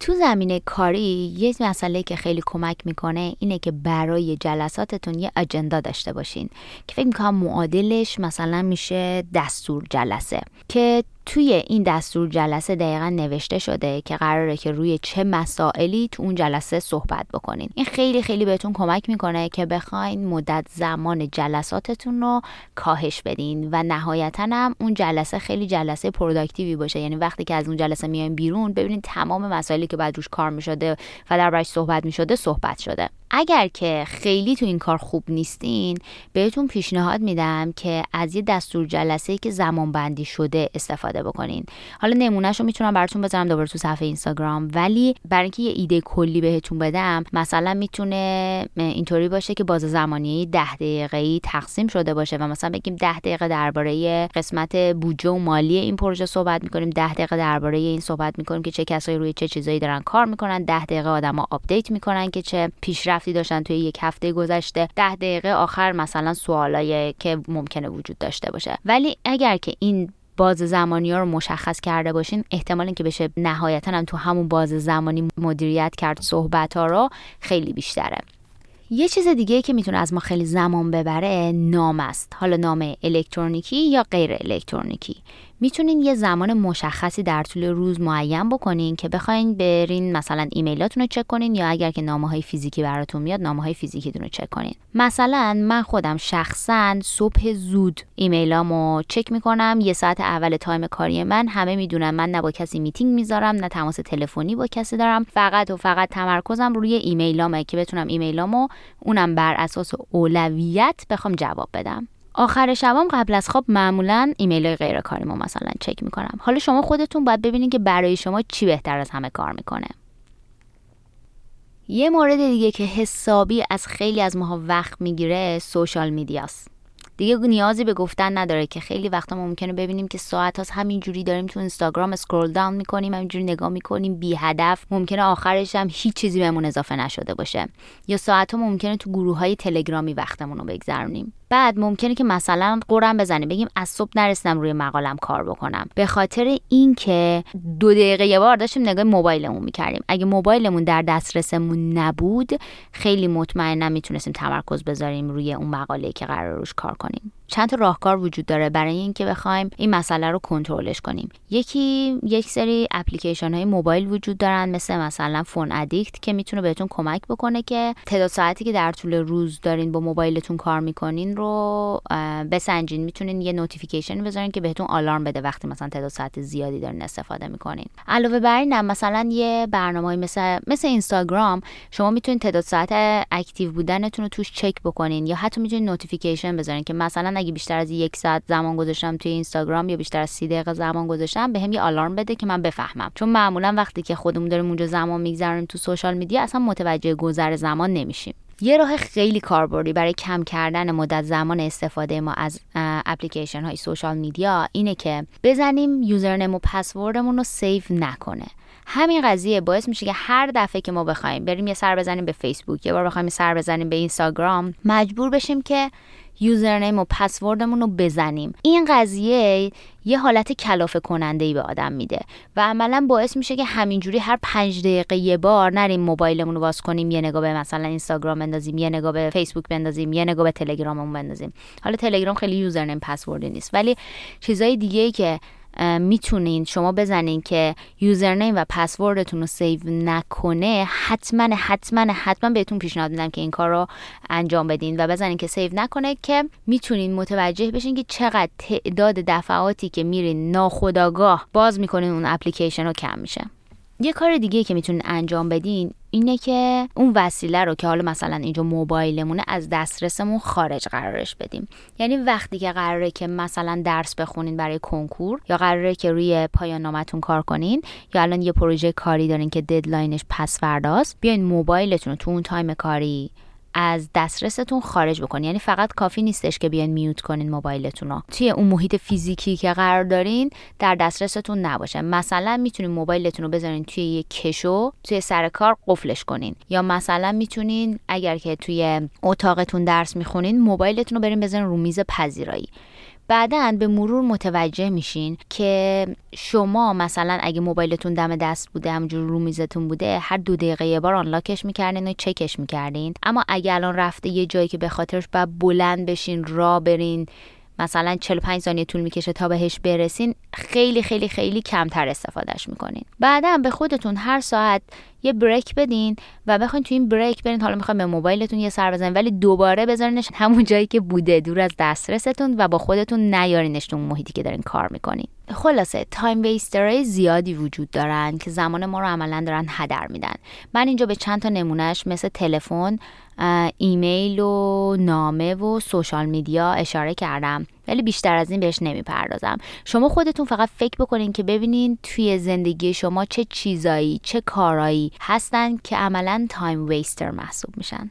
A: تو زمینه کاری یه مسئله که خیلی کمک می‌کنه اینه که برای جلساتتون یه اجندا داشته باشین که فکر می‌کنم معادلش مثلا میشه دستور جلسه که توی این دستور جلسه دقیقا نوشته شده که قراره که روی چه مسائلی تو اون جلسه صحبت بکنین. این خیلی خیلی بهتون کمک می‌کنه که بخواین مدت زمان جلساتتون رو کاهش بدین و نهایتا هم اون جلسه خیلی جلسه پروداکتیوی باشه. یعنی وقتی که از اون جلسه میایم بیرون ببینید تمام مسائلی که بعد روش کار می‌شده و در صحبت می‌شده صحبت شده. اگر که خیلی تو این کار خوب نیستین بهتون پیشنهاد میدم که از یه دستور جلسه که زمان بندی شده استفاده بکنین. حالا نمونهش رو می‌تونم براتون بذارم دوباره تو صفحه اینستاگرام. ولی برای اینکه یه ایده کلی بهتون بدم مثلا می‌تونه اینطوری باشه که بازه زمانی ده دقیقه تقسیم شده باشه و مثلا بگیم ده دقیقه درباره قسمت بودجه و مالی این پروژه صحبت می‌کنیم ده دقیقه درباره این صحبت می‌کنیم که چه کسایی روی چه چیزایی دارن کار می‌کنن ده دقیقه آدما update می‌کنن که چه پیشرفت پیشرفتی داشتن توی یک هفته گذشته ده دقیقه آخر مثلا سوالایی که ممکنه وجود داشته باشه. ولی اگر که این بازه زمانی ها رو مشخص کرده باشین احتمال اینکه بشه نهایتا هم تو همون بازه زمانی مدیریت کرد صحبت ها رو خیلی بیشتره. یه چیز دیگه که می‌تونه از ما خیلی زمان ببره نامه است. حالا نامه الکترونیکی یا غیر الکترونیکی. می‌تونین یه زمان مشخصی در طول روز معین بکنین که بخواین برین مثلا ایمیلاتون رو چک کنین یا اگر که نامه های فیزیکی براتون میاد نامه های فیزیکیتون رو چک کنین. مثلا من خودم شخصا صبح زود ایمیلامو چک می‌کنم. یه ساعت اول time کاری من. همه می‌دونن من نه با کسی میتینگ می‌ذارم نه تماس تلفنی با کسی دارم. فقط و فقط تمرکزم روی ایمیلامه که بتونم ایمیلامو اونم بر اساس اولویت بخوام جواب بدم. آخر شبام قبل از خواب معمولا ایمیل های غیر کاری ما مثلا چک می‌کنم. حالا شما خودتون باید ببینید که برای شما چی بهتر از همه کار می‌کنه. یه مورد دیگه که حسابی از خیلی از ماها وقت می‌گیره سوشال میدیاست. دیگه نیازی به گفتن نداره که خیلی وقتا ممکنه ببینیم که ساعت هاست همینجوری داریم تو اینستاگرام اسکرول داون می‌کنیم همینجوری نگاه می‌کنیم بی هدف ممکنه آخرش هم هیچ چیزی بهمون اضافه نشده باشه. یا ساعت ها ممکنه تو گروه های تلگرامی وقتمون رو بگذرونیم. بعد ممکنه که مثلا قرم بزنیم بگیم از صبح نرسیدم روی مقالم کار بکنم. به خاطر اینکه دو دقیقه یه بار داشتیم نگاه موبایلمون می‌کردیم. اگه موبایلمون در دسترسمون نبود خیلی مطمئنا می‌تونستیم تمرکز بذاریم روی اون مقاله که قرار روش کار کنیم. چند تا راهکار وجود داره برای اینکه بخوایم این مسئله رو کنترلش کنیم. یکی یک سری اپلیکیشن های موبایل وجود دارن مثل مثلا فون ادیکت که می‌تونه بهتون کمک بکنه که تعداد ساعتی که در طول روز دارین با موبایلتون کار می‌کنین رو بسنجین. می‌تونین یه notification بذارین که بهتون آلارم بده وقتی مثلا تعداد ساعت زیادی دارین استفاده می‌کنین. علاوه بر این مثلا یه برنامه مثل مثل اینستاگرام شما می‌تونین تعداد ساعت active بودنتون رو توش چک بکنین یا حتی می‌تونین notification بذارین که مثلا اگه بیشتر از یک ساعت زمان گذاشتم توی اینستاگرام یا بیشتر از سی دقیقه زمان گذاشتم بهم یه آلارم بده که من بفهمم. چون معمولا وقتی که خودمون داریم اونجا زمان میگذرونیم تو social media اصلا متوجه گذر زمان نمیشیم. یه راه خیلی کاربردی برای کم کردن مدت زمان استفاده ما از اپلیکیشن های social media اینه که بزنیم username و پسوردمون رو save نکنه. همین قضیه باعث میشه که هر دفعه که ما بخوایم بریم یه سر بزنیم به فیسبوک یه بار بخوایم سر بزنیم به اینستاگرام مجبور بشیم که username و پسوردمون رو بزنیم. این قضیه یه حالت کلافه کننده ای به آدم میده و عملا باعث میشه که همینجوری هر پنج دقیقه یه بار نریم موبایلمون رو باز کنیم یه نگاه به مثلا اینستاگرام بندازیم یه نگاه به فیسبوک بندازیم یه نگاه به تلگراممون بندازیم. حالا تلگرام خیلی username password ی نیست ولی چیزای دیگه ای که می‌تونین شما بزنین که username و پسوردتون رو save نکنه حتما حتما حتما بهتون پیشنهاد میدم که این کار رو انجام بدین و بزنین که save نکنه که می‌تونین متوجه بشین که چقدر تعداد دفعاتی که میرین ناخودآگاه باز می‌کنین اون اپلیکیشن رو کم میشه. یه کار دیگه که می‌تونین انجام بدین اینه که اون وسیله رو که حالا مثلا اینجا موبایلمونه از دسترسمون خارج قرارش بدیم. یعنی وقتی که قراره که مثلا درس بخونین برای کنکور یا قراره که روی پایان نامتون کار کنین یا الان یه پروژه کاری دارین که deadline ش پس فرداست بیاین موبایلتون رو تو اون time کاری از دسترستون خارج بکنین یعنی فقط کافی نیستش که بیاین mute کنین موبایلتون رو. توی اون محیط فیزیکی که قرار دارین در دسترستون نباشه. مثلا می‌تونین موبایلتون رو بذارین توی یک کشو توی سر کار قفلش کنین. یا مثلا می‌تونین اگر که توی اتاقتون درس می‌خونین موبایلتون رو برین بذارین رو میز پذیرایی. بعدا به مرور متوجه میشین که شما مثلا اگه موبایلتون دم دست بوده همینجور رو میزتون بوده هر دو دقیقه یه بار unlock ش می‌کردین و چکش می‌کردین. اما اگه الان رفته یه جایی که به خاطرش باید بلند بشین راه برین مثلا 45 ثانیه طول می‌کشه تا بهش برسین خیلی خیلی خیلی کمتر استفادهش می‌کنین. بعدا به خودتون هر ساعت یه break بدین و بخواین تو این break برین. حالا می‌خواین به موبایلتون یه سر بزنین ولی دوباره بذارینش همون جایی که بوده. دور از دسترستون و با خودتون نیارینش تو محیطی که دارین کار می‌کنین. خلاصه time waster های زیادی وجود دارن که زمان ما رو عملا دارن هدر میدن. من اینجا به چند تا نمونهش مثل تلفن ایمیل و نامه و social media اشاره کردم ولی بیشتر از این بهش نمی‌پردازم. شما خودتون فقط فکر بکنین که ببینین توی زندگی شما چه چیزایی چه کارایی هستن که عملا time waster محسوب میشن.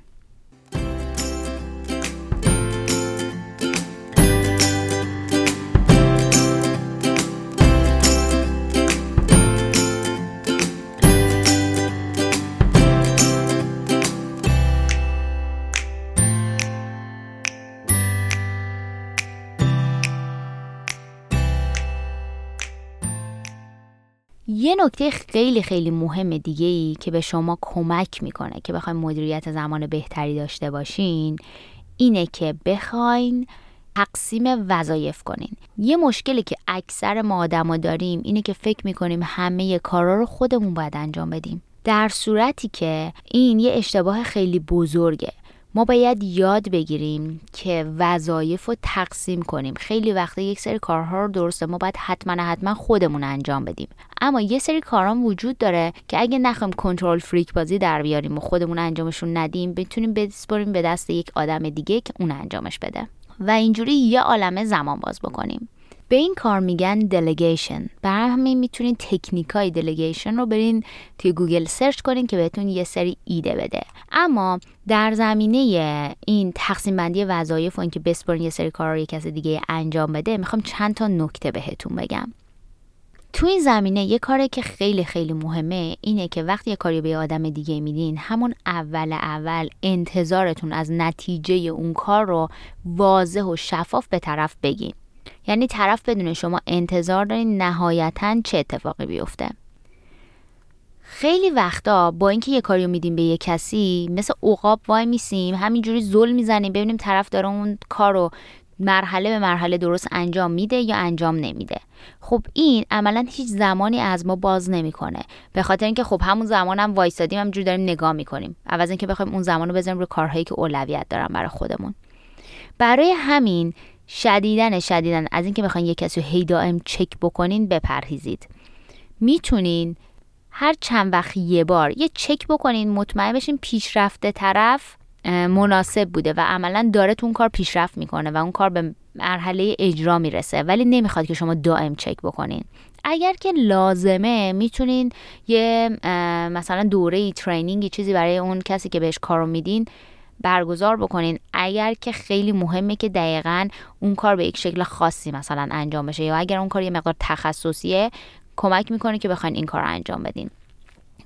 A: نکته خیلی خیلی مهم دیگه ای که به شما کمک می‌کنه که بخواین مدیریت زمان بهتری داشته باشین اینه که بخواین تقسیم وظایف کنین. یه مشکلی که اکثر ما آدما داریم اینه که فکر می‌کنیم همه کارا رو خودمون باید انجام بدیم. در صورتی که این یه اشتباه خیلی بزرگه. ما باید یاد بگیریم که وظایف رو تقسیم کنیم. خیلی وقتا یک سری کارها رو درسته ما باید حتما حتما خودمون انجام بدیم. اما یه سری کارام وجود داره که اگه نخوایم control freak بازی در بیاریم و خودمون انجامشون ندیم بتونیم بسپاریم به دست یک آدم دیگه که اون انجامش بده. و اینجوری یه عالمه زمان باز بکنیم. به این کار میگن delegation برای همین می‌تونین تکنیک های delegation رو برین توی گوگل search کنین که بهتون یه سری ایده بده. اما در زمینه این تقسیم بندی وظایف و اینکه بسپرین یه سری کار رو یه کس دیگه انجام بده می‌خوام چند تا نکته بهتون بگم. تو این زمینه یه کاری که خیلی خیلی مهمه اینه که وقتی یه کاری به آدم دیگه میدین همون اول اول انتظارتون از نتیجه اون کار رو واضح و شفاف به طرف بگین. یعنی طرف بدون شما انتظار دارین نهایتا چه اتفاقی بیفته. خیلی وقتا با اینکه یه کاریو میدیم به یه کسی مثل عقاب وای میسیم همینجوری زل می‌زنیم ببینیم طرف داره اون کارو مرحله به مرحله درست انجام میده یا انجام نمیده. خب این عملا هیچ زمانی از ما باز نمی‌کنه. به خاطر اینکه خب همون زمانم هم وایسادیم همینجوری داریم نگاه می‌کنیم. عوض اینکه بخوایم اون زمان رو روی کارهایی که اولویت دارن برای خودمون. برای همین شدیدن شدیدن. از اینکه می‌خواین یه کسی رو هی دائم چک بکنین بپرهیزید. می‌تونین هر چند وقت یه بار یه چک بکنین مطمئن بشین پیشرفته طرف مناسب بوده و عملا داره تو اون کار پیشرفت می‌کنه و اون کار به مرحله اجرا می‌رسه ولی نمی‌خواد که شما دائم چک بکنین. اگر که لازمه می‌تونین یه مثلا دوره ترینینگی چیزی برای اون کسی که بهش کارو میدین برگزار بکنین. اگر که خیلی مهمه که دقیقا اون کار به یک شکل خاصی مثلا انجام بشه یا اگر اون کار یه مقدار تخصصیه کمک می‌کنه که بخواین این کار رو انجام بدین.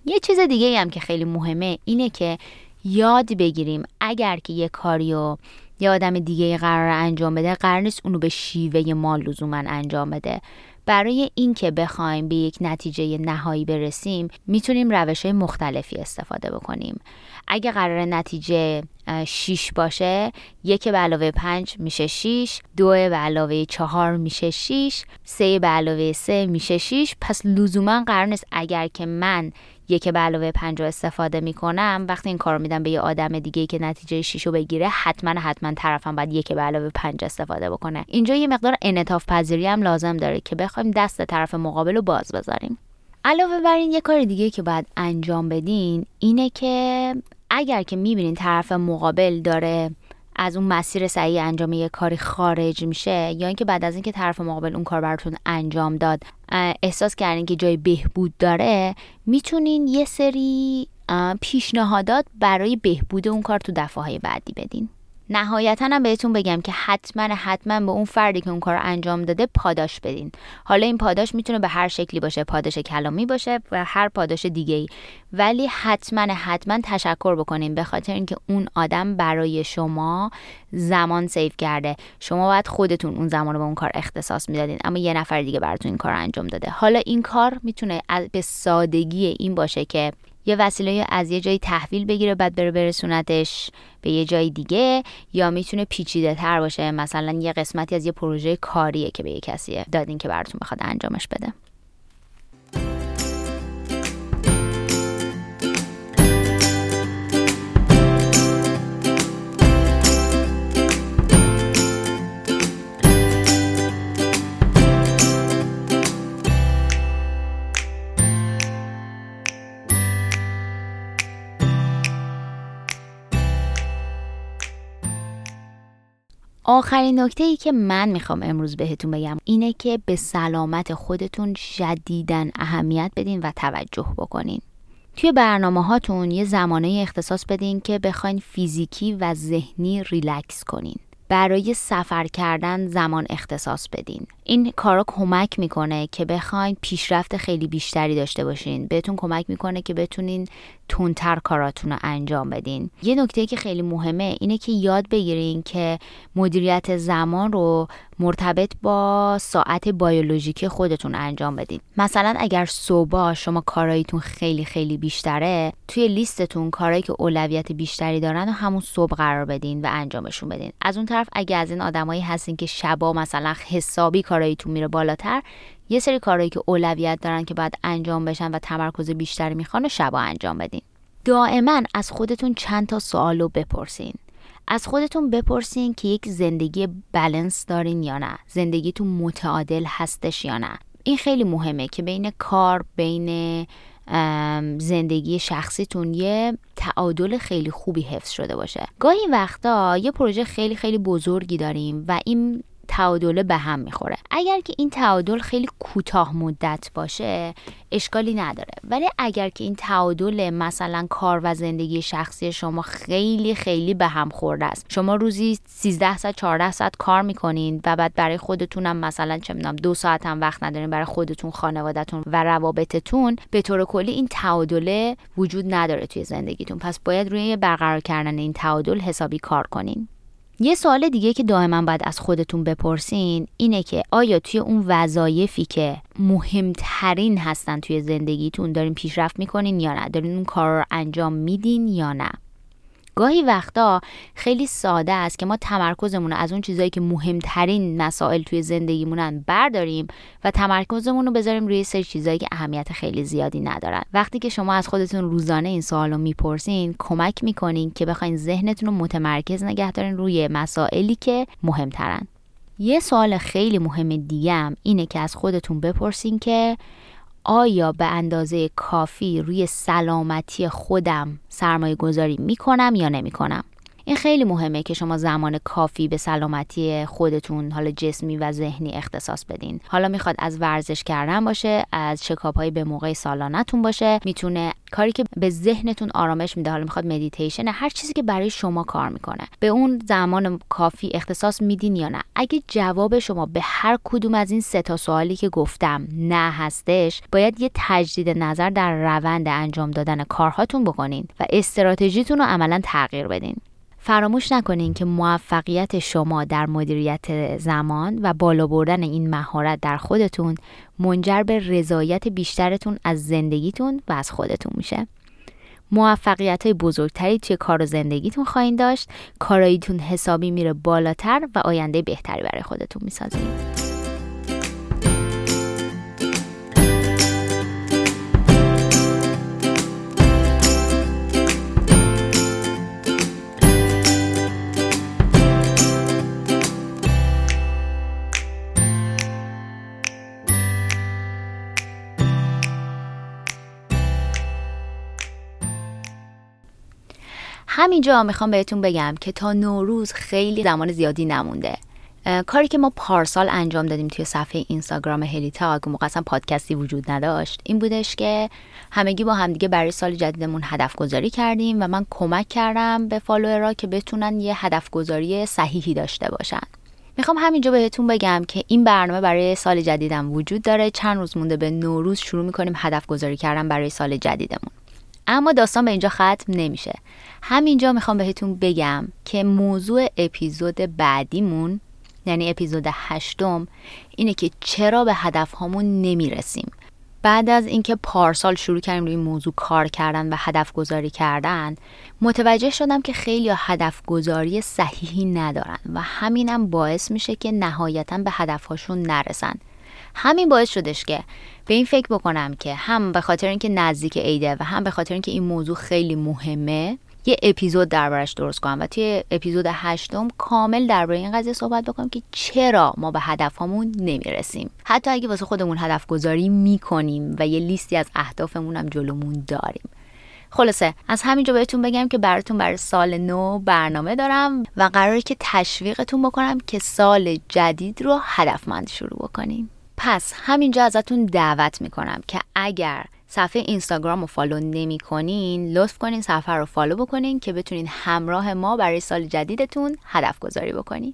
A: یه چیز دیگه هم که خیلی مهمه اینه که یاد بگیریم اگر که یه کاریو یه آدم دیگه قرار انجام بده قرار نیست اونو به شیوه ما لزوما انجام بده. برای اینکه بخوایم به یک نتیجه نهایی برسیم می‌تونیم روش مختلفی استفاده بکنیم. اگه قرار نتیجه 6 باشه یک به علاوه 5 میشه 6 دو به علاوه 4 میشه 6 سه به علاوه 3 میشه 6 پس لزوما قرار نیست اگر که من یک به علاوه 5 رو استفاده می‌کنم وقتی این کار میدم به یه آدم دیگه که نتیجه 6 رو بگیره حتما حتما طرفم باید یک به علاوه 5 استفاده بکنه. اینجا یه مقدار انعطاف پذیری هم لازم داره که بخوایم دست طرف مقابل رو باز بذاریم. علاوه بر این یه کار دیگه که باید انجام بدین اینه که اگر که می‌بینین طرف مقابل داره از اون مسیر صحیح انجام یه کاری خارج میشه یا اینکه بعد از اینکه طرف مقابل اون کار براتون انجام داد احساس کردین که جای بهبود داره می‌تونین یه سری پیشنهادات برای بهبود اون کار تو دفعه بعدی بدین. نهایتا هم بهتون بگم که حتما حتما به اون فردی که اون کار انجام داده پاداش بدین. حالا این پاداش می‌تونه به هر شکلی باشه پاداش کلامی باشه و هر پاداش دیگه ای ولی حتما حتما تشکر بکنین به خاطر اینکه اون آدم برای شما زمان سیو کرده. شما باید خودتون اون زمان رو به اون کار اختصاص می‌دادین اما یه نفر دیگه براتون این کار انجام داده. حالا این کار می‌تونه به سادگی این باشه که یه وسیله از یه جایی تحویل بگیره بعد بره برسونتش به یه جای دیگه یا می‌تونه پیچیده تر باشه. مثلا یه قسمتی از یه پروژه کاریه که به یه کسی دادین که براتون بخواد انجامش بده. آخرین نکته ای که من می‌خوام امروز بهتون بگم اینه که به سلامت خودتون شدیدن اهمیت بدین و توجه بکنین. توی برنامه هاتون یه زمانه اختصاص بدین که بخواین فیزیکی و ذهنی ریلکس کنین. برای سفر کردن زمان اختصاص بدین. این کارا کمک می‌کنه که بخواین پیشرفت خیلی بیشتری داشته باشین. بهتون کمک می‌کنه که بتونین تونتر کاراتون رو انجام بدین. یه نکته که خیلی مهمه اینه که یاد بگیرین که مدیریت زمان رو مرتبط با ساعت بیولوژیکی خودتون انجام بدین. مثلا اگر صبح شما کاراییتون خیلی خیلی بیشتره توی لیستتون کارهایی که اولویت بیشتری دارن و همون صبح قرار بدین و انجامشون بدین. از اون طرف اگه از این آدمایی هستین که شبا مثلا حسابی کاراییتون میره بالاتر یه سری کارهایی که اولویت دارن که باید انجام بشن و تمرکز بیشتری می‌خوان و شبا انجام بدین. دائما از خودتون چند تا سوال بپرسین. از خودتون بپرسین که یک زندگی بلنس دارین یا نه. زندگیتون متعادل هستش یا نه. این خیلی مهمه که بین کار بین زندگی شخصیتون یه تعادل خیلی خوبی حفظ شده باشه. گاهی وقتا یه پروژه خیلی خیلی بزرگی داریم و این تعادله به هم می‌خوره. اگر که این تعادل خیلی کوتاه مدت باشه اشکالی نداره. ولی اگر که این تعادل مثلا کار و زندگی شخصی شما خیلی خیلی به هم خورده است. شما روزی 13 ساعت 14 ساعت کار می‌کنین و بعد برای خودتونم مثلا چه می‌دونم دو ساعت هم وقت ندارین برای خودتون خانوادهتون و روابطتون به طور کلی این تعادل وجود نداره توی زندگیتون. پس باید روی برقرار کردن این تعادل حسابی کار کنین. یه سوال دیگه که دائما باید از خودتون بپرسین اینه که آیا توی اون وظایفی که مهمترین هستن توی زندگیتون دارین پیشرفت می‌کنین یا نه؟ دارین اون کار رو انجام میدین یا نه؟ گاهی وقتا خیلی ساده است که ما تمرکزمون رو از اون چیزایی که مهمترین مسائل توی زندگیمونن برداریم و تمرکزمون رو بذاریم روی سری چیزایی که اهمیت خیلی زیادی ندارن. وقتی که شما از خودتون روزانه این سوال رو می‌پرسین کمک می‌کنین که بخواین ذهنتون رو متمرکز نگه دارین روی مسائلی که مهمترن. یه سوال خیلی مهم دیگه هم اینه که از خودتون بپرسین که آیا به اندازه کافی روی سلامتی خودم سرمایه گذاری می کنم یا نمی کنم این خیلی مهمه که شما زمان کافی به سلامتی خودتون حالا جسمی و ذهنی اختصاص بدین. حالا می‌خواد از ورزش کردن باشه از چکاپ های به موقع سالانتون باشه می‌تونه کاری که به ذهنتون آرامش میده حالا می‌خواد مدیتیشن هر چیزی که برای شما کار می‌کنه. به اون زمان کافی اختصاص میدین یا نه؟ اگه جواب شما به هر کدوم از این سه تا سوالی که گفتم نه هستش باید یه تجدید نظر در روند انجام دادن کارهاتون بکنین و استراتژیتون رو عملا تغییر بدین. فراموش نکنین که موفقیت شما در مدیریت زمان و بالا بردن این مهارت در خودتون منجر به رضایت بیشترتون از زندگیتون و از خودتون میشه. موفقیت های بزرگتری توی کار و زندگیتون خواهید داشت کاراییتون حسابی میره بالاتر و آینده بهتری برای خودتون می‌سازین همینجا می‌خوام بهتون بگم که تا نوروز خیلی زمان زیادی نمونده. کاری که ما پارسال انجام دادیم توی صفحه اینستاگرام هلی تاگ موقع اصلا پادکستی وجود نداشت این بودش که همگی با همدیگه برای سال جدیدمون هدف گذاری کردیم و من کمک کردم به فالوورا که بتونن یه هدف گذاری صحیحی داشته باشن. می‌خوام همینجا بهتون بگم که این برنامه برای سال جدیدم وجود داره. چند روز مونده به نوروز شروع می‌کنیم هدف گذاری کردن برای سال جدیدمون. اما داستان به اینجا ختم نمیشه. همینجا می‌خوام بهتون بگم که موضوع اپیزود بعدیمون یعنی اپیزود هشتم اینه که چرا به هدف هامون نمی‌رسیم. بعد از اینکه پارسال شروع کردیم روی این موضوع کار کردن و هدف گذاری کردن متوجه شدم که خیلی هدف گذاری صحیحی ندارن و همینم باعث میشه که نهایتا به هدفهاشون نرسن. همین باعث شدش که به این فکر بکنم که هم به خاطر اینکه نزدیک عیده و هم به خاطر اینکه این موضوع خیلی مهمه یه اپیزود دربارش درست کنم و توی اپیزود هشتم کامل درباره این قضیه صحبت بکنم که چرا ما به هدفمون نمی‌رسیم. حتی اگه واسه خودمون هدف گذاری می‌کنیم و یه لیستی از اهدافمون هم جلومون داریم. خلاصه از همینجا بهتون بگم که براتون برای سال نو برنامه دارم و قراره که تشویقتون بکنم که سال جدید رو هدفمند شروع بکنیم. پس همینجا ازتون دعوت می‌کنم که اگر صفحه اینستاگرام رو follow نمی کنین لطف کنین صفحه رو follow بکنین که بتونین همراه ما برای سال جدیدتون هدف گذاری بکنین.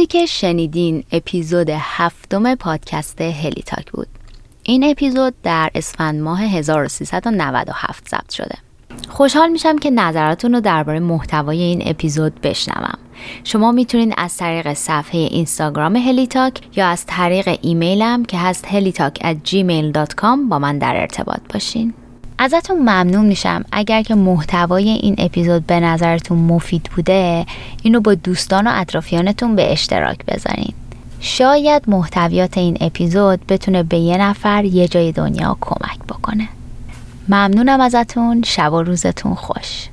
A: چیزی که شنیدین اپیزود هفتم پادکست هلی تاک بود. این اپیزود در اسفند ماه 1397 ضبط شده. خوشحال میشم که نظراتون رو درباره محتوای این اپیزود بشنوم. شما می‌تونید از طریق صفحه اینستاگرام هلیتاک یا از طریق ایمیلم که هست هلیتاک at gmail.com با من در ارتباط باشین. ازتون ممنون میشم. اگر که محتوای این اپیزود به نظرتون مفید بوده اینو با دوستان و اطرافیانتون به اشتراک بذارین. شاید محتویات این اپیزود بتونه به یه نفر یه جای دنیا کمک بکنه. ممنونم ازتون. شب و روزتون خوش.